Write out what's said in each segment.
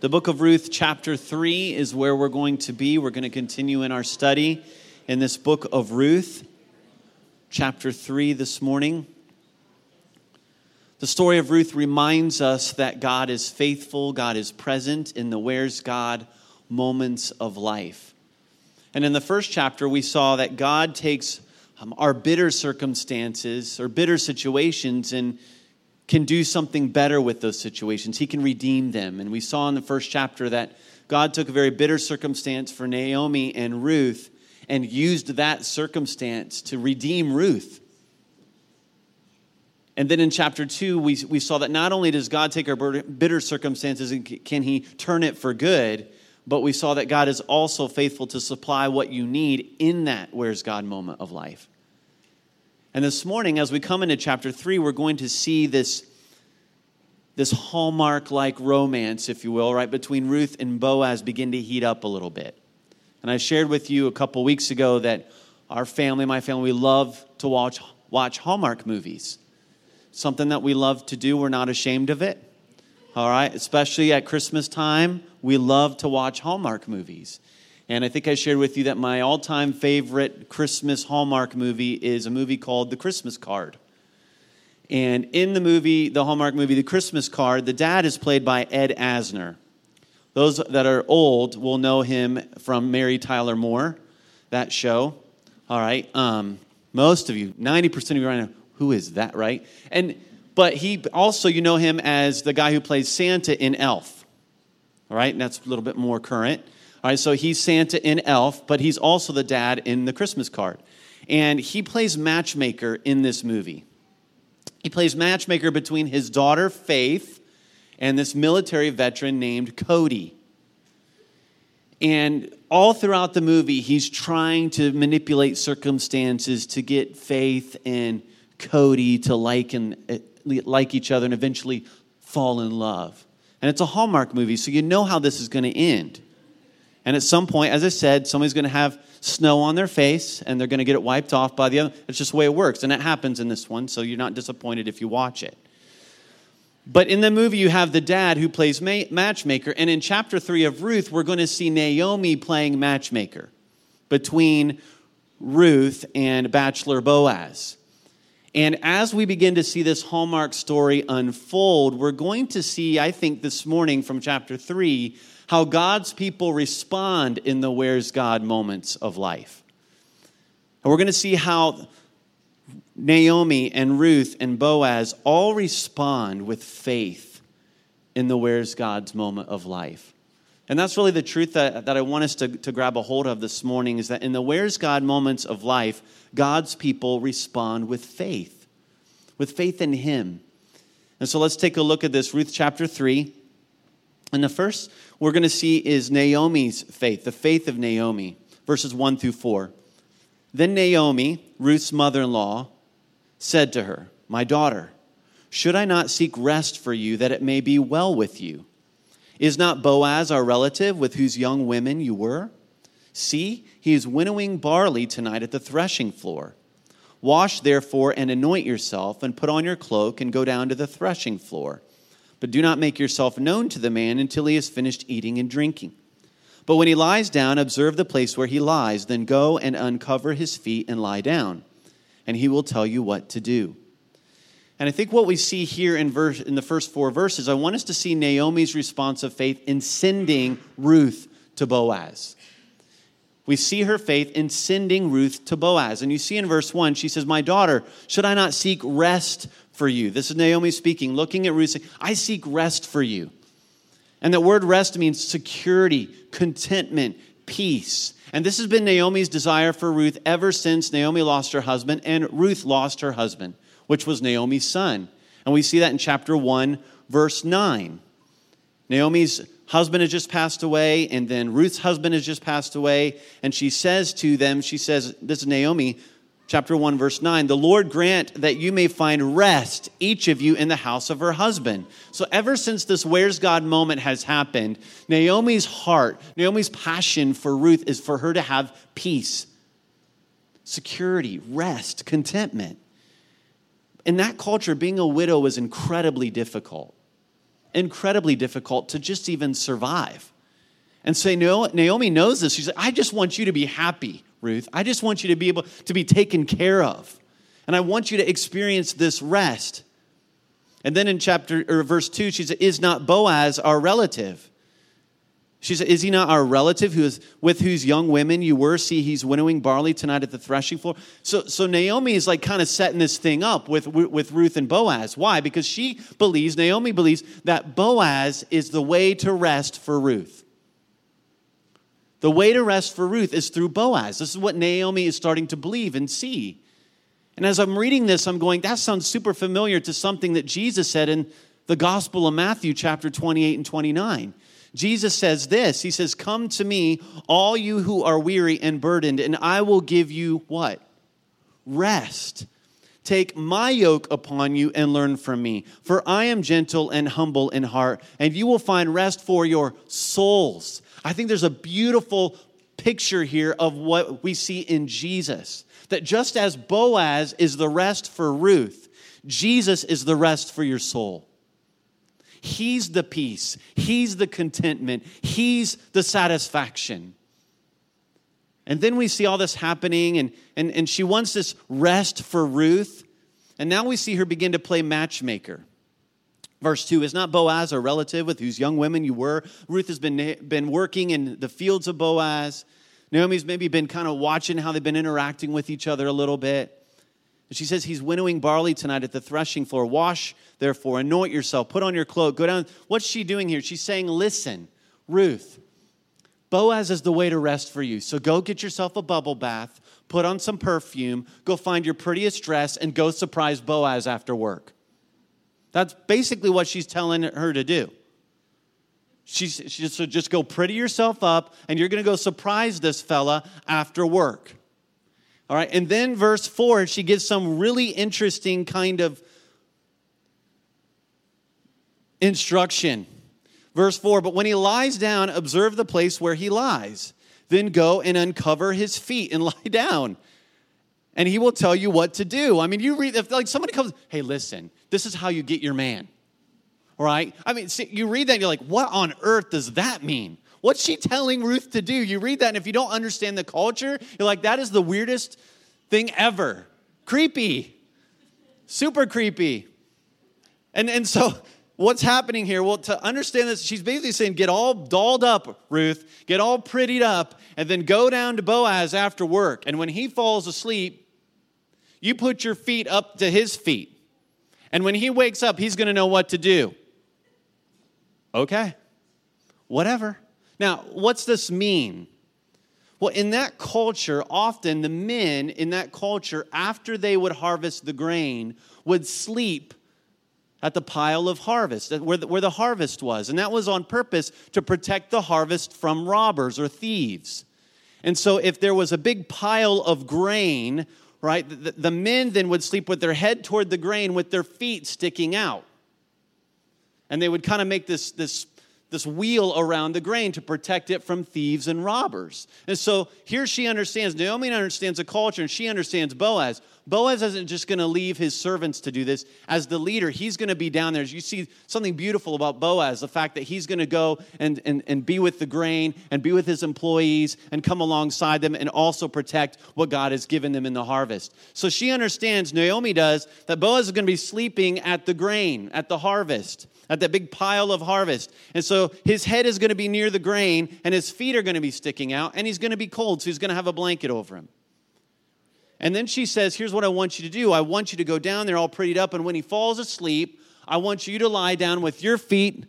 The book of Ruth, chapter 3, is where we're going to be. We're going to continue in our study in this book of Ruth, chapter 3, this morning. The story of Ruth reminds us that God is faithful, God is present in the where's God moments of life. And in the first chapter, we saw that God takes um, our bitter circumstances or bitter situations and can do something better with those situations. He can redeem them. And we saw in the first chapter that God took a very bitter circumstance for Naomi and Ruth and used that circumstance to redeem Ruth. And then in chapter two, we, we saw that not only does God take our bitter circumstances and can He turn it for good, but we saw that God is also faithful to supply what you need in that where's God moment of life. And this morning, as we come into chapter three, we're going to see this, this hallmark like romance, if you will, right, between Ruth and Boaz begin to heat up a little bit. And I shared with you a couple weeks ago that our family, my family, we love to watch, watch Hallmark movies. Something that we love to do, we're not ashamed of it. All right, especially at Christmas time, we love to watch Hallmark movies. And I think I shared with you that my all time favorite Christmas Hallmark movie is a movie called The Christmas Card. And in the movie, the Hallmark movie, The Christmas Card, the dad is played by Ed Asner. Those that are old will know him from Mary Tyler Moore, that show. All right. Um, most of you, 90% of you right now, who is that, right? And but he also you know him as the guy who plays Santa in Elf. All right, and that's a little bit more current. All right, so he's Santa in Elf, but he's also the dad in the Christmas card. And he plays matchmaker in this movie. He plays matchmaker between his daughter, Faith, and this military veteran named Cody. And all throughout the movie, he's trying to manipulate circumstances to get Faith and Cody to like, and, uh, like each other and eventually fall in love. And it's a Hallmark movie, so you know how this is going to end. And at some point, as I said, somebody's going to have snow on their face and they're going to get it wiped off by the other. It's just the way it works. And it happens in this one, so you're not disappointed if you watch it. But in the movie, you have the dad who plays matchmaker. And in chapter three of Ruth, we're going to see Naomi playing matchmaker between Ruth and Bachelor Boaz. And as we begin to see this Hallmark story unfold, we're going to see, I think, this morning from chapter three, how God's people respond in the where's God moments of life. And we're going to see how Naomi and Ruth and Boaz all respond with faith in the where's God's moment of life. And that's really the truth that, that I want us to, to grab a hold of this morning is that in the where's God moments of life, God's people respond with faith, with faith in Him. And so let's take a look at this, Ruth chapter 3. And the first we're going to see is Naomi's faith, the faith of Naomi, verses 1 through 4. Then Naomi, Ruth's mother in law, said to her, My daughter, should I not seek rest for you that it may be well with you? Is not Boaz our relative with whose young women you were? See, he is winnowing barley tonight at the threshing floor. Wash therefore and anoint yourself, and put on your cloak, and go down to the threshing floor. But do not make yourself known to the man until he has finished eating and drinking. But when he lies down, observe the place where he lies, then go and uncover his feet and lie down, and he will tell you what to do. And I think what we see here in, verse, in the first four verses, I want us to see Naomi's response of faith in sending Ruth to Boaz. We see her faith in sending Ruth to Boaz. And you see in verse 1, she says, My daughter, should I not seek rest for you. This is Naomi speaking, looking at Ruth, saying, I seek rest for you. And that word rest means security, contentment, peace. And this has been Naomi's desire for Ruth ever since Naomi lost her husband and Ruth lost her husband, which was Naomi's son. And we see that in chapter 1, verse 9. Naomi's husband has just passed away, and then Ruth's husband has just passed away. And she says to them, She says, This is Naomi, chapter 1 verse 9 the lord grant that you may find rest each of you in the house of her husband so ever since this where's god moment has happened naomi's heart naomi's passion for ruth is for her to have peace security rest contentment in that culture being a widow was incredibly difficult incredibly difficult to just even survive. And say, so Naomi knows this. She's like, I just want you to be happy, Ruth. I just want you to be able to be taken care of. And I want you to experience this rest. And then in chapter or verse 2, she said, Is not Boaz our relative? She said, Is he not our relative who is, with whose young women you were? See, he's winnowing barley tonight at the threshing floor. So, so Naomi is like kind of setting this thing up with, with Ruth and Boaz. Why? Because she believes, Naomi believes, that Boaz is the way to rest for Ruth. The way to rest for Ruth is through Boaz. This is what Naomi is starting to believe and see. And as I'm reading this, I'm going, that sounds super familiar to something that Jesus said in the Gospel of Matthew, chapter 28 and 29. Jesus says this He says, Come to me, all you who are weary and burdened, and I will give you what? Rest. Take my yoke upon you and learn from me, for I am gentle and humble in heart, and you will find rest for your souls. I think there's a beautiful picture here of what we see in Jesus. That just as Boaz is the rest for Ruth, Jesus is the rest for your soul. He's the peace, He's the contentment, He's the satisfaction. And then we see all this happening, and, and, and she wants this rest for Ruth. And now we see her begin to play matchmaker. Verse 2 Is not Boaz a relative with whose young women you were? Ruth has been, been working in the fields of Boaz. Naomi's maybe been kind of watching how they've been interacting with each other a little bit. And she says, He's winnowing barley tonight at the threshing floor. Wash, therefore, anoint yourself, put on your cloak, go down. What's she doing here? She's saying, Listen, Ruth, Boaz is the way to rest for you. So go get yourself a bubble bath, put on some perfume, go find your prettiest dress, and go surprise Boaz after work. That's basically what she's telling her to do. She's, she's so just go pretty yourself up, and you're going to go surprise this fella after work. All right, and then verse 4, she gives some really interesting kind of instruction. Verse 4 But when he lies down, observe the place where he lies. Then go and uncover his feet and lie down. And he will tell you what to do. I mean, you read, if like somebody comes, hey, listen, this is how you get your man. Right? I mean, see, you read that and you're like, what on earth does that mean? What's she telling Ruth to do? You read that, and if you don't understand the culture, you're like, that is the weirdest thing ever. Creepy. Super creepy. And, and so, what's happening here? Well, to understand this, she's basically saying, get all dolled up, Ruth, get all prettied up, and then go down to Boaz after work. And when he falls asleep, you put your feet up to his feet. And when he wakes up, he's going to know what to do. Okay, whatever. Now, what's this mean? Well, in that culture, often the men in that culture, after they would harvest the grain, would sleep at the pile of harvest, where the, where the harvest was. And that was on purpose to protect the harvest from robbers or thieves. And so, if there was a big pile of grain, right, the, the men then would sleep with their head toward the grain with their feet sticking out. And they would kind of make this, this this wheel around the grain to protect it from thieves and robbers. And so here she understands, Naomi understands the culture, and she understands Boaz. Boaz isn't just going to leave his servants to do this. As the leader, he's going to be down there. You see something beautiful about Boaz the fact that he's going to go and, and, and be with the grain and be with his employees and come alongside them and also protect what God has given them in the harvest. So she understands, Naomi does, that Boaz is going to be sleeping at the grain, at the harvest at that big pile of harvest. And so his head is going to be near the grain, and his feet are going to be sticking out, and he's going to be cold, so he's going to have a blanket over him. And then she says, Here's what I want you to do I want you to go down there all prettied up, and when he falls asleep, I want you to lie down with your feet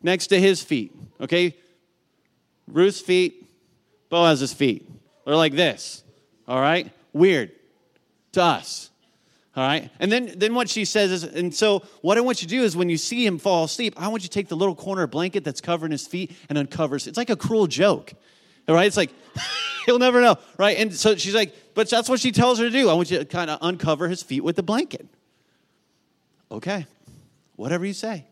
next to his feet. Okay? Ruth's feet, Boaz's feet. They're like this. All right? Weird to us. All right. And then, then what she says is, and so what I want you to do is when you see him fall asleep, I want you to take the little corner blanket that's covering his feet and uncovers. It's like a cruel joke. All right. It's like, he'll never know. Right. And so she's like, but that's what she tells her to do. I want you to kind of uncover his feet with the blanket. Okay. Whatever you say.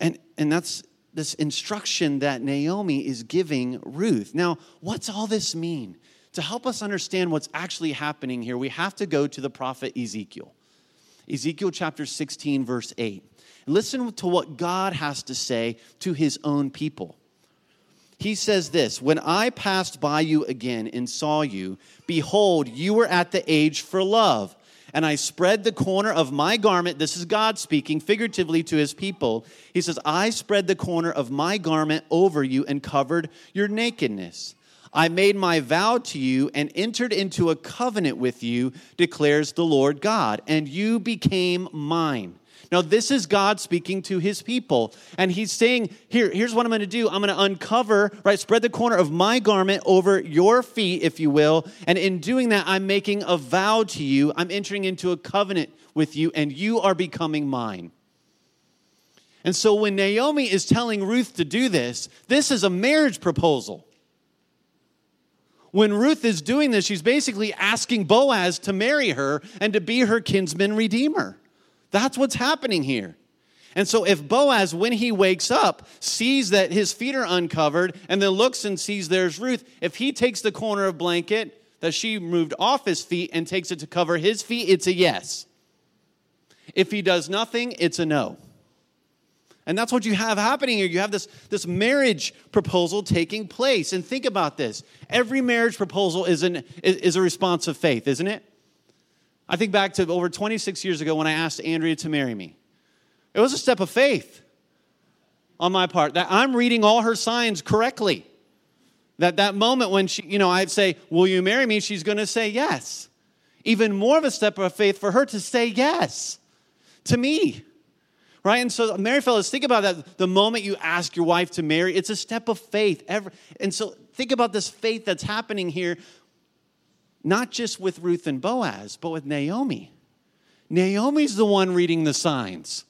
And, and that's this instruction that Naomi is giving Ruth. Now, what's all this mean? To help us understand what's actually happening here, we have to go to the prophet Ezekiel. Ezekiel chapter 16, verse 8. Listen to what God has to say to his own people. He says this When I passed by you again and saw you, behold, you were at the age for love. And I spread the corner of my garment. This is God speaking figuratively to his people. He says, I spread the corner of my garment over you and covered your nakedness. I made my vow to you and entered into a covenant with you, declares the Lord God, and you became mine. Now, this is God speaking to his people. And he's saying, Here, here's what I'm going to do. I'm going to uncover, right, spread the corner of my garment over your feet, if you will. And in doing that, I'm making a vow to you. I'm entering into a covenant with you, and you are becoming mine. And so when Naomi is telling Ruth to do this, this is a marriage proposal. When Ruth is doing this, she's basically asking Boaz to marry her and to be her kinsman redeemer. That's what's happening here. And so, if Boaz, when he wakes up, sees that his feet are uncovered and then looks and sees there's Ruth, if he takes the corner of blanket that she moved off his feet and takes it to cover his feet, it's a yes. If he does nothing, it's a no. And that's what you have happening here. You have this, this marriage proposal taking place. And think about this every marriage proposal is, an, is, is a response of faith, isn't it? I think back to over 26 years ago when I asked Andrea to marry me. It was a step of faith on my part that I'm reading all her signs correctly. That that moment when she, you know, I'd say, "Will you marry me?" she's going to say yes. Even more of a step of faith for her to say yes to me. Right? And so, married fellas, think about that. The moment you ask your wife to marry, it's a step of faith. And so, think about this faith that's happening here not just with Ruth and Boaz, but with Naomi. Naomi's the one reading the signs.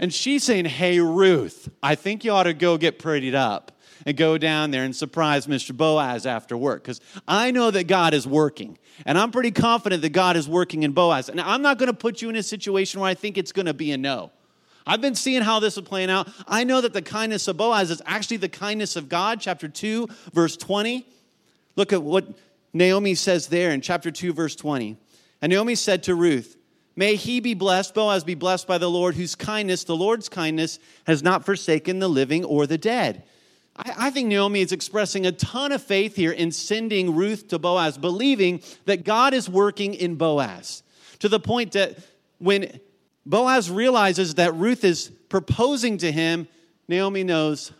And she's saying, Hey, Ruth, I think you ought to go get prettied up and go down there and surprise Mr. Boaz after work. Because I know that God is working. And I'm pretty confident that God is working in Boaz. And I'm not going to put you in a situation where I think it's going to be a no. I've been seeing how this is playing out. I know that the kindness of Boaz is actually the kindness of God. Chapter 2, verse 20. Look at what Naomi says there in chapter 2, verse 20. And Naomi said to Ruth, May he be blessed, Boaz be blessed by the Lord, whose kindness, the Lord's kindness, has not forsaken the living or the dead. I, I think Naomi is expressing a ton of faith here in sending Ruth to Boaz, believing that God is working in Boaz. To the point that when Boaz realizes that Ruth is proposing to him, Naomi knows,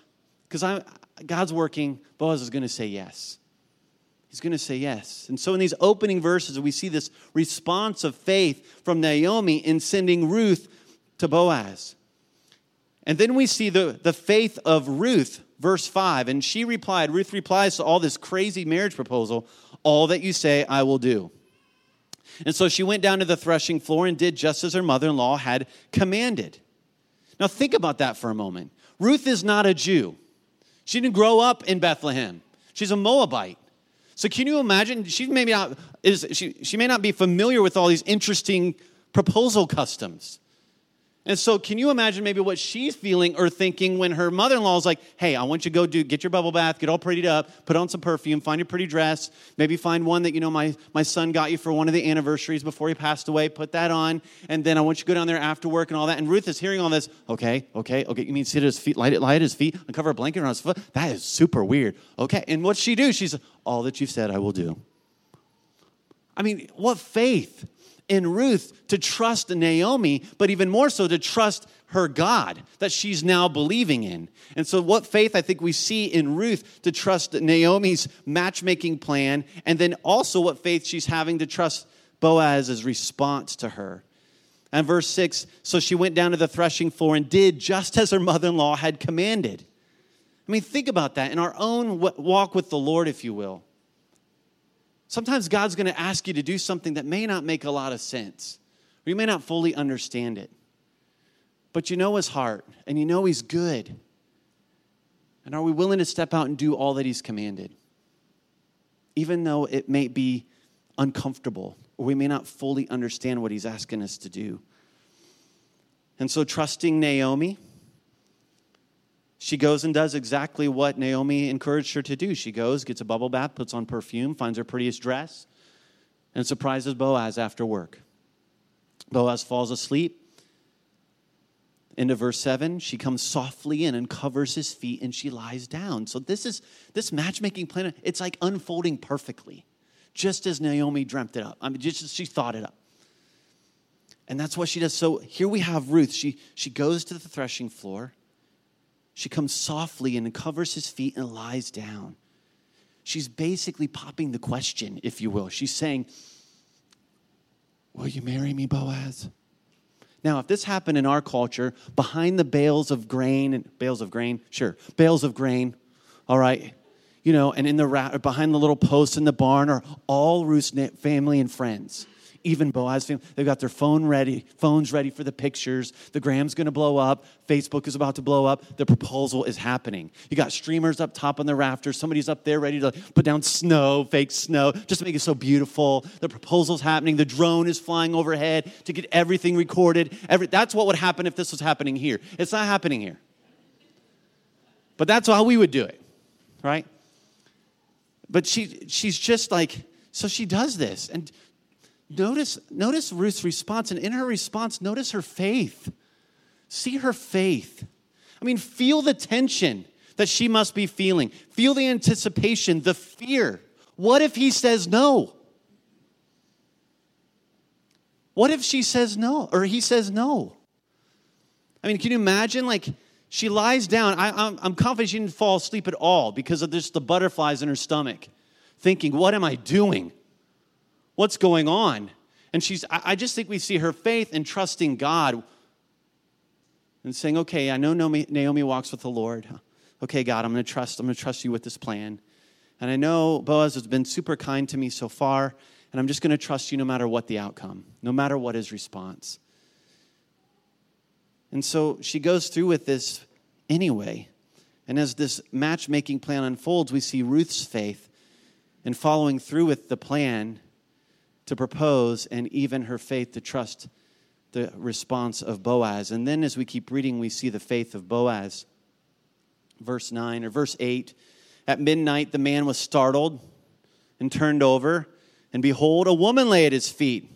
because God's working, Boaz is going to say yes. He's going to say yes. And so, in these opening verses, we see this response of faith from Naomi in sending Ruth to Boaz. And then we see the, the faith of Ruth, verse 5. And she replied, Ruth replies to all this crazy marriage proposal, All that you say, I will do. And so she went down to the threshing floor and did just as her mother in law had commanded. Now, think about that for a moment. Ruth is not a Jew, she didn't grow up in Bethlehem, she's a Moabite. So can you imagine? She may not is she, she may not be familiar with all these interesting proposal customs. And so, can you imagine maybe what she's feeling or thinking when her mother in law is like, hey, I want you to go do, get your bubble bath, get all prettied up, put on some perfume, find your pretty dress, maybe find one that, you know, my, my son got you for one of the anniversaries before he passed away, put that on, and then I want you to go down there after work and all that. And Ruth is hearing all this, okay, okay, okay, you mean sit at his feet, light, it, light his feet, uncover a blanket around his foot? That is super weird. Okay, and what's she do? She's, all that you've said, I will do. I mean, what faith in Ruth to trust Naomi, but even more so to trust her God that she's now believing in. And so, what faith I think we see in Ruth to trust Naomi's matchmaking plan, and then also what faith she's having to trust Boaz's response to her. And verse 6 so she went down to the threshing floor and did just as her mother in law had commanded. I mean, think about that in our own walk with the Lord, if you will. Sometimes God's going to ask you to do something that may not make a lot of sense, or you may not fully understand it. But you know His heart, and you know He's good. And are we willing to step out and do all that He's commanded? Even though it may be uncomfortable, or we may not fully understand what He's asking us to do. And so, trusting Naomi, she goes and does exactly what Naomi encouraged her to do. She goes, gets a bubble bath, puts on perfume, finds her prettiest dress, and surprises Boaz after work. Boaz falls asleep. Into verse 7, she comes softly in and covers his feet and she lies down. So this is this matchmaking plan, it's like unfolding perfectly, just as Naomi dreamt it up. I mean, just as she thought it up. And that's what she does. So here we have Ruth. She, she goes to the threshing floor. She comes softly and covers his feet and lies down. She's basically popping the question, if you will. She's saying, Will you marry me, Boaz? Now, if this happened in our culture, behind the bales of grain, and bales of grain, sure, bales of grain, all right, you know, and in the behind the little posts in the barn are all Ruth's family and friends even Boaz family, they've got their phone ready, phones ready for the pictures. The gram's gonna blow up. Facebook is about to blow up. The proposal is happening. You got streamers up top on the rafters. Somebody's up there ready to put down snow, fake snow, just to make it so beautiful. The proposal's happening. The drone is flying overhead to get everything recorded. Every, that's what would happen if this was happening here. It's not happening here. But that's how we would do it, right? But she, she's just like, so she does this. And Notice, notice Ruth's response, and in her response, notice her faith. See her faith. I mean, feel the tension that she must be feeling. Feel the anticipation, the fear. What if he says no? What if she says no, or he says no? I mean, can you imagine? Like, she lies down. I, am confident she didn't fall asleep at all because of just the butterflies in her stomach, thinking, What am I doing? What's going on? And she's, I just think we see her faith in trusting God and saying, okay, I know Naomi walks with the Lord. Okay, God, I'm going to trust, I'm going to trust you with this plan. And I know Boaz has been super kind to me so far, and I'm just going to trust you no matter what the outcome, no matter what his response. And so she goes through with this anyway. And as this matchmaking plan unfolds, we see Ruth's faith in following through with the plan to propose and even her faith to trust the response of Boaz. And then as we keep reading, we see the faith of Boaz. Verse 9 or verse 8 At midnight, the man was startled and turned over, and behold, a woman lay at his feet.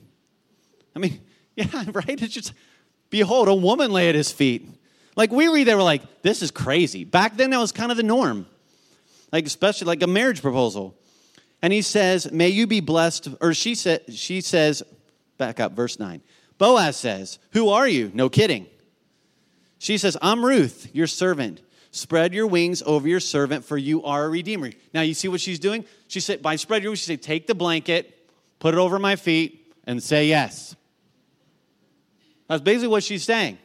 I mean, yeah, right? It's just, behold, a woman lay at his feet. Like we read that, we're like, this is crazy. Back then, that was kind of the norm. Like, especially like a marriage proposal. And he says, May you be blessed. Or she, sa- she says, back up, verse 9. Boaz says, Who are you? No kidding. She says, I'm Ruth, your servant. Spread your wings over your servant, for you are a redeemer. Now, you see what she's doing? She said, By spread your wings, she said, Take the blanket, put it over my feet, and say yes. That's basically what she's saying.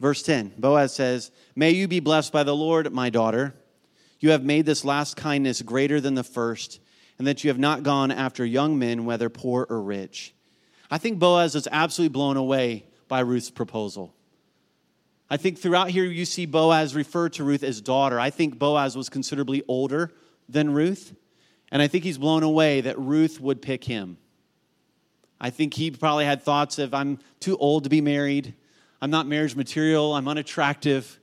Verse 10 Boaz says, May you be blessed by the Lord, my daughter. You have made this last kindness greater than the first, and that you have not gone after young men, whether poor or rich. I think Boaz is absolutely blown away by Ruth's proposal. I think throughout here you see Boaz refer to Ruth as daughter. I think Boaz was considerably older than Ruth, and I think he's blown away that Ruth would pick him. I think he probably had thoughts of, I'm too old to be married, I'm not marriage material, I'm unattractive.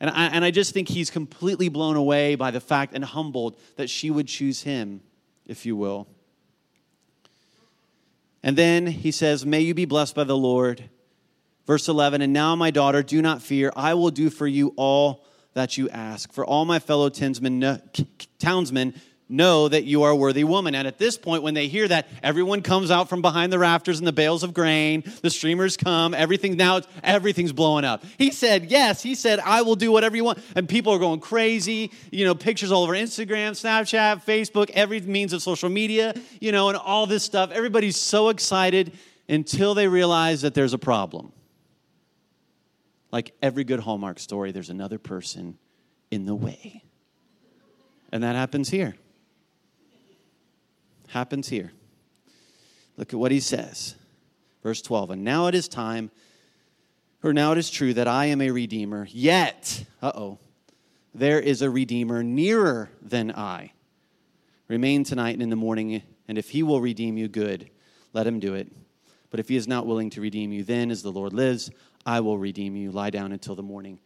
And I, and I just think he's completely blown away by the fact and humbled that she would choose him, if you will. And then he says, May you be blessed by the Lord. Verse 11, and now, my daughter, do not fear. I will do for you all that you ask. For all my fellow townsmen know that you are a worthy woman. And at this point, when they hear that, everyone comes out from behind the rafters and the bales of grain. The streamers come. Everything now, everything's blowing up. He said, Yes. He said, I will do whatever you want. And people are going crazy. You know, pictures all over Instagram, Snapchat, Facebook, every means of social media, you know, and all this stuff. Everybody's so excited until they realize that there's a problem. Like every good Hallmark story, there's another person in the way. And that happens here happens here. Look at what he says. Verse 12. And now it is time, or now it is true that I am a redeemer, yet, uh oh, there is a redeemer nearer than I. Remain tonight and in the morning, and if he will redeem you, good, let him do it. But if he is not willing to redeem you, then, as the Lord lives, I will redeem you. Lie down until the morning.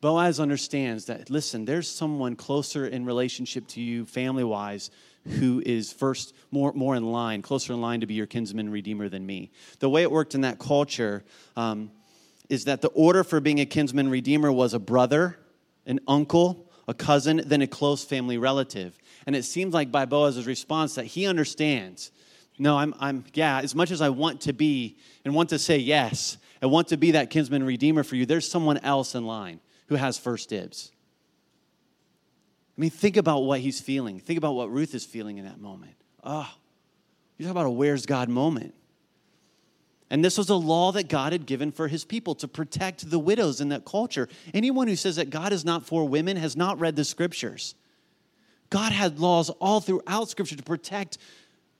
Boaz understands that, listen, there's someone closer in relationship to you, family wise, who is first more, more in line, closer in line to be your kinsman redeemer than me. The way it worked in that culture um, is that the order for being a kinsman redeemer was a brother, an uncle, a cousin, then a close family relative. And it seems like by Boaz's response that he understands no, I'm, I'm, yeah, as much as I want to be and want to say yes, and want to be that kinsman redeemer for you, there's someone else in line who has first dibs. I mean, think about what he's feeling. Think about what Ruth is feeling in that moment. Ah, oh, you talk about a where's God moment. And this was a law that God had given for his people to protect the widows in that culture. Anyone who says that God is not for women has not read the scriptures. God had laws all throughout scripture to protect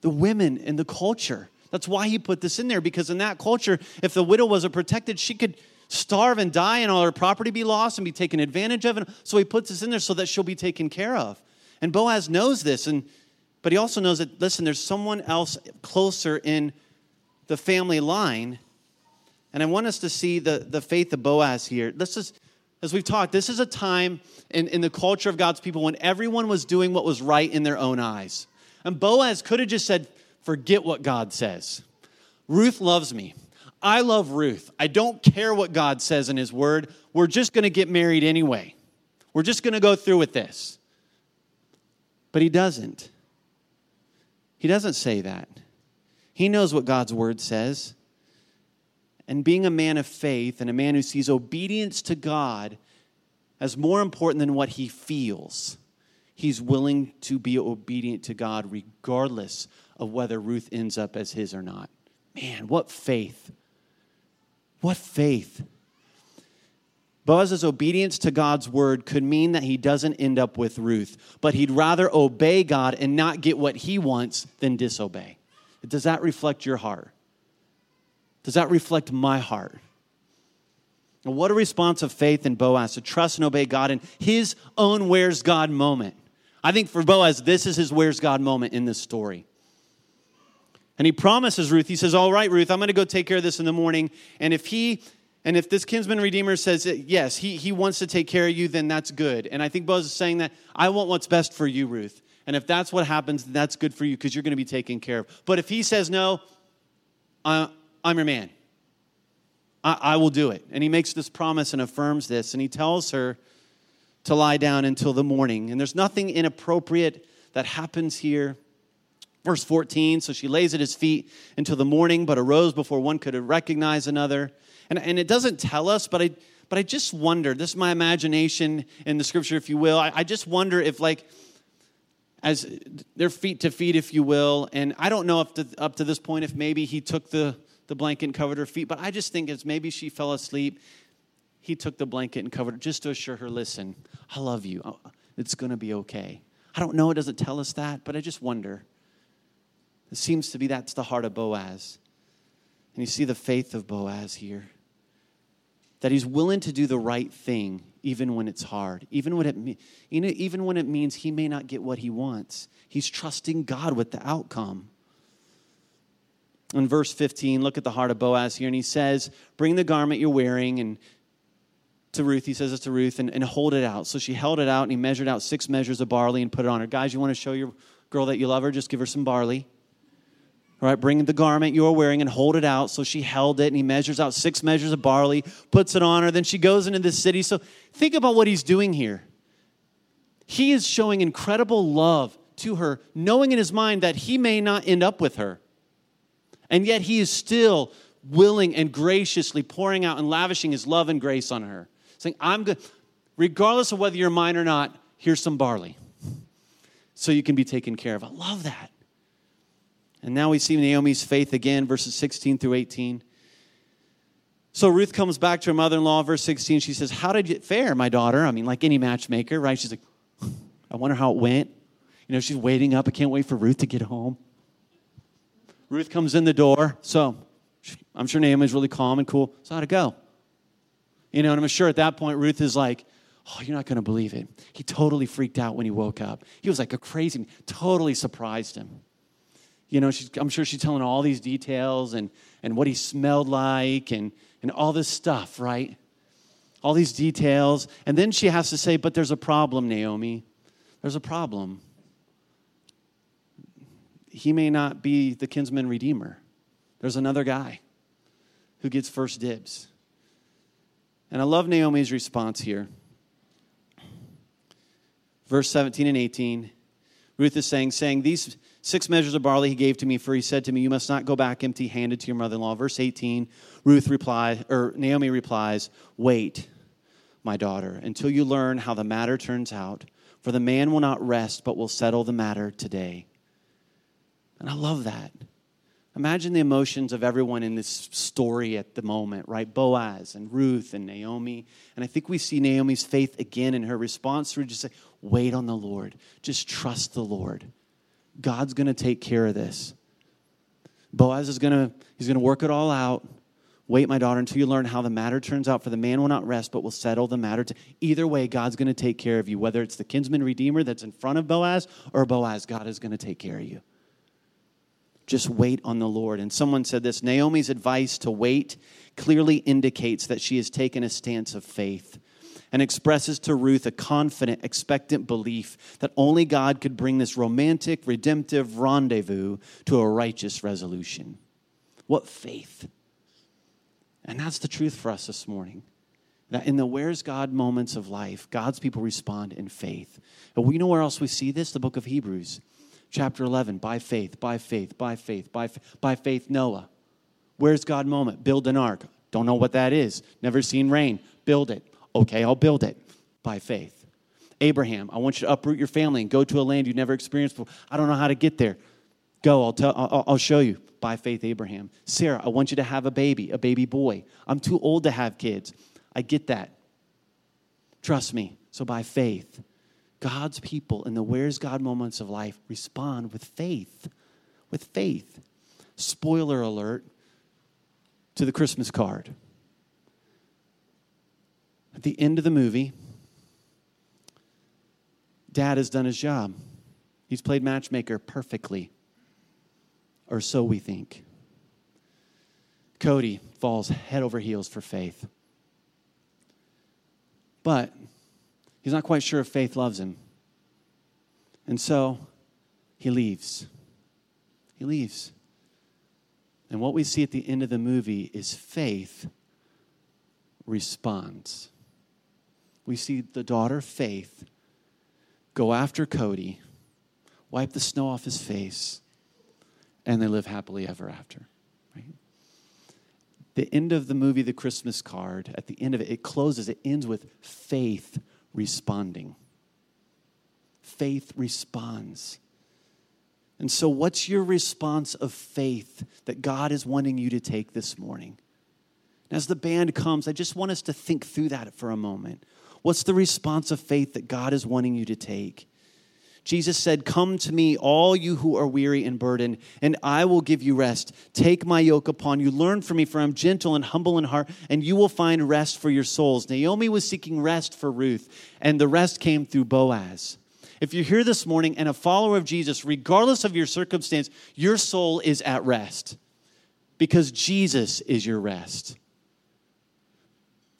the women in the culture. That's why he put this in there, because in that culture, if the widow wasn't protected, she could starve and die and all her property be lost and be taken advantage of. And so he puts this in there so that she'll be taken care of. And Boaz knows this, and but he also knows that listen, there's someone else closer in the family line. And I want us to see the, the faith of Boaz here. This is, as we've talked, this is a time in, in the culture of God's people when everyone was doing what was right in their own eyes. And Boaz could have just said, forget what God says. Ruth loves me. I love Ruth. I don't care what God says in His Word. We're just going to get married anyway. We're just going to go through with this. But He doesn't. He doesn't say that. He knows what God's Word says. And being a man of faith and a man who sees obedience to God as more important than what he feels, he's willing to be obedient to God regardless of whether Ruth ends up as his or not. Man, what faith! What faith! Boaz's obedience to God's word could mean that he doesn't end up with Ruth, but he'd rather obey God and not get what he wants than disobey. Does that reflect your heart? Does that reflect my heart? What a response of faith in Boaz to trust and obey God in his own where's God moment. I think for Boaz, this is his where's God moment in this story. And he promises Ruth, he says, All right, Ruth, I'm going to go take care of this in the morning. And if he and if this kinsman redeemer says, yes, he, he wants to take care of you, then that's good. And I think Boaz is saying that I want what's best for you, Ruth. And if that's what happens, that's good for you because you're going to be taken care of. But if he says, no, I, I'm your man, I, I will do it. And he makes this promise and affirms this. And he tells her to lie down until the morning. And there's nothing inappropriate that happens here. Verse 14, so she lays at his feet until the morning, but arose before one could recognize another. And, and it doesn't tell us, but I, but I just wonder, this is my imagination in the scripture, if you will. I, I just wonder if, like, as their feet to feet, if you will, and I don't know if to, up to this point if maybe he took the, the blanket and covered her feet, but I just think it's maybe she fell asleep. He took the blanket and covered her just to assure her, listen, I love you. Oh, it's going to be okay. I don't know, it doesn't tell us that, but I just wonder. It seems to be that's the heart of Boaz. And you see the faith of Boaz here. That he's willing to do the right thing even when it's hard, even when it, even when it means he may not get what he wants. He's trusting God with the outcome. In verse 15, look at the heart of Boaz here, and he says, Bring the garment you're wearing, and to Ruth, he says this to Ruth, and, and hold it out. So she held it out, and he measured out six measures of barley and put it on her. Guys, you want to show your girl that you love her? Just give her some barley. Right, bring the garment you are wearing and hold it out. So she held it, and he measures out six measures of barley, puts it on her. Then she goes into the city. So think about what he's doing here. He is showing incredible love to her, knowing in his mind that he may not end up with her. And yet he is still willing and graciously pouring out and lavishing his love and grace on her. Saying, I'm good, regardless of whether you're mine or not, here's some barley. So you can be taken care of. I love that. And now we see Naomi's faith again, verses 16 through 18. So Ruth comes back to her mother in law, verse 16. She says, How did it fare, my daughter? I mean, like any matchmaker, right? She's like, I wonder how it went. You know, she's waiting up. I can't wait for Ruth to get home. Ruth comes in the door. So I'm sure Naomi's really calm and cool. So how'd it go? You know, and I'm sure at that point, Ruth is like, Oh, you're not going to believe it. He totally freaked out when he woke up. He was like a crazy, totally surprised him you know, I'm sure she's telling all these details and, and what he smelled like and, and all this stuff, right? All these details. And then she has to say, But there's a problem, Naomi. There's a problem. he may not be the kinsman redeemer. There's another guy who gets first dibs. And I love Naomi's response here. Verse 17 and 18. Ruth is saying, saying, These six measures of barley he gave to me, for he said to me, You must not go back empty handed to your mother in law. Verse 18, Ruth replies, or Naomi replies, Wait, my daughter, until you learn how the matter turns out, for the man will not rest, but will settle the matter today. And I love that. Imagine the emotions of everyone in this story at the moment, right? Boaz and Ruth and Naomi. And I think we see Naomi's faith again in her response through just say, wait on the Lord. Just trust the Lord. God's going to take care of this. Boaz is going to he's going to work it all out. Wait, my daughter, until you learn how the matter turns out. For the man will not rest, but will settle the matter. To, either way, God's going to take care of you. Whether it's the kinsman redeemer that's in front of Boaz or Boaz, God is going to take care of you. Just wait on the Lord. And someone said this Naomi's advice to wait clearly indicates that she has taken a stance of faith and expresses to Ruth a confident, expectant belief that only God could bring this romantic, redemptive rendezvous to a righteous resolution. What faith! And that's the truth for us this morning. That in the where's God moments of life, God's people respond in faith. We know where else we see this? The book of Hebrews chapter 11 by faith, by faith, by faith, by, by faith, Noah. Where's God moment? Build an ark. Don't know what that is. Never seen rain. Build it. Okay, I'll build it by faith. Abraham, I want you to uproot your family and go to a land you've never experienced before. I don't know how to get there. Go, I'll, tell, I'll, I'll show you. By faith, Abraham. Sarah, I want you to have a baby, a baby boy. I'm too old to have kids. I get that. Trust me. So by faith, God's people in the where's God moments of life respond with faith. With faith. Spoiler alert to the Christmas card. At the end of the movie, dad has done his job. He's played matchmaker perfectly, or so we think. Cody falls head over heels for faith. But He's not quite sure if faith loves him. And so he leaves. He leaves. And what we see at the end of the movie is faith responds. We see the daughter, Faith, go after Cody, wipe the snow off his face, and they live happily ever after. Right? The end of the movie, The Christmas Card, at the end of it, it closes, it ends with faith responding. Faith responds. And so, what's your response of faith that God is wanting you to take this morning? as the band comes, I just want us to think through that for a moment. What's the response of faith that God is wanting you to take? Jesus said, Come to me, all you who are weary and burdened, and I will give you rest. Take my yoke upon you. Learn from me, for I'm gentle and humble in heart, and you will find rest for your souls. Naomi was seeking rest for Ruth, and the rest came through Boaz. If you're here this morning and a follower of Jesus, regardless of your circumstance, your soul is at rest because Jesus is your rest.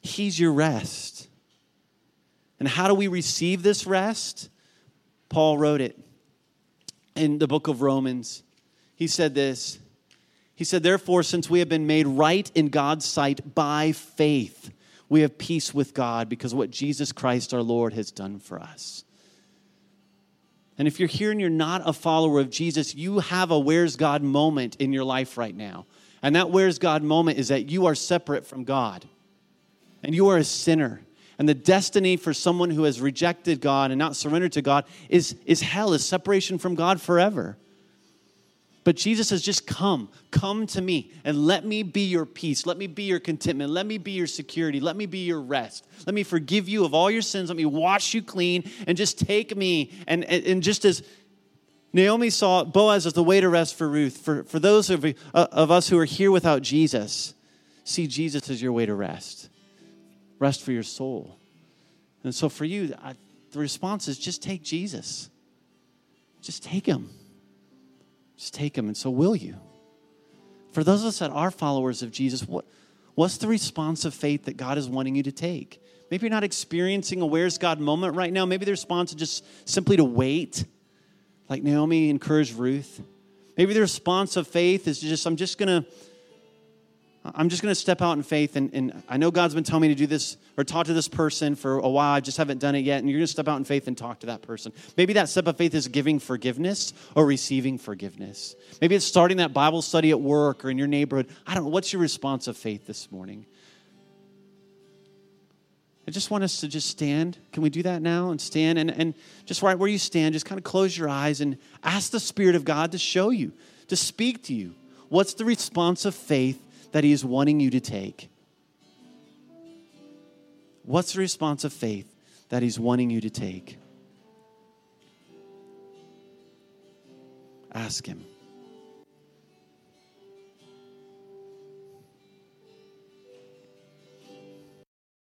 He's your rest. And how do we receive this rest? Paul wrote it in the book of Romans. He said this He said, Therefore, since we have been made right in God's sight by faith, we have peace with God because what Jesus Christ our Lord has done for us. And if you're here and you're not a follower of Jesus, you have a where's God moment in your life right now. And that where's God moment is that you are separate from God and you are a sinner and the destiny for someone who has rejected God and not surrendered to God is, is hell, is separation from God forever. But Jesus says, just come, come to me, and let me be your peace. Let me be your contentment. Let me be your security. Let me be your rest. Let me forgive you of all your sins. Let me wash you clean, and just take me. And, and, and just as Naomi saw Boaz as the way to rest for Ruth, for, for those of, uh, of us who are here without Jesus, see Jesus as your way to rest rest for your soul. And so for you, I, the response is just take Jesus. Just take him. Just take him. And so will you. For those of us that are followers of Jesus, what, what's the response of faith that God is wanting you to take? Maybe you're not experiencing a where's God moment right now. Maybe the response is just simply to wait, like Naomi encouraged Ruth. Maybe the response of faith is just, I'm just going to. I'm just going to step out in faith, and, and I know God's been telling me to do this or talk to this person for a while. I just haven't done it yet. And you're going to step out in faith and talk to that person. Maybe that step of faith is giving forgiveness or receiving forgiveness. Maybe it's starting that Bible study at work or in your neighborhood. I don't know. What's your response of faith this morning? I just want us to just stand. Can we do that now? And stand and, and just right where you stand, just kind of close your eyes and ask the Spirit of God to show you, to speak to you. What's the response of faith that He is wanting you to take? What's the response of faith that He's wanting you to take? Ask Him.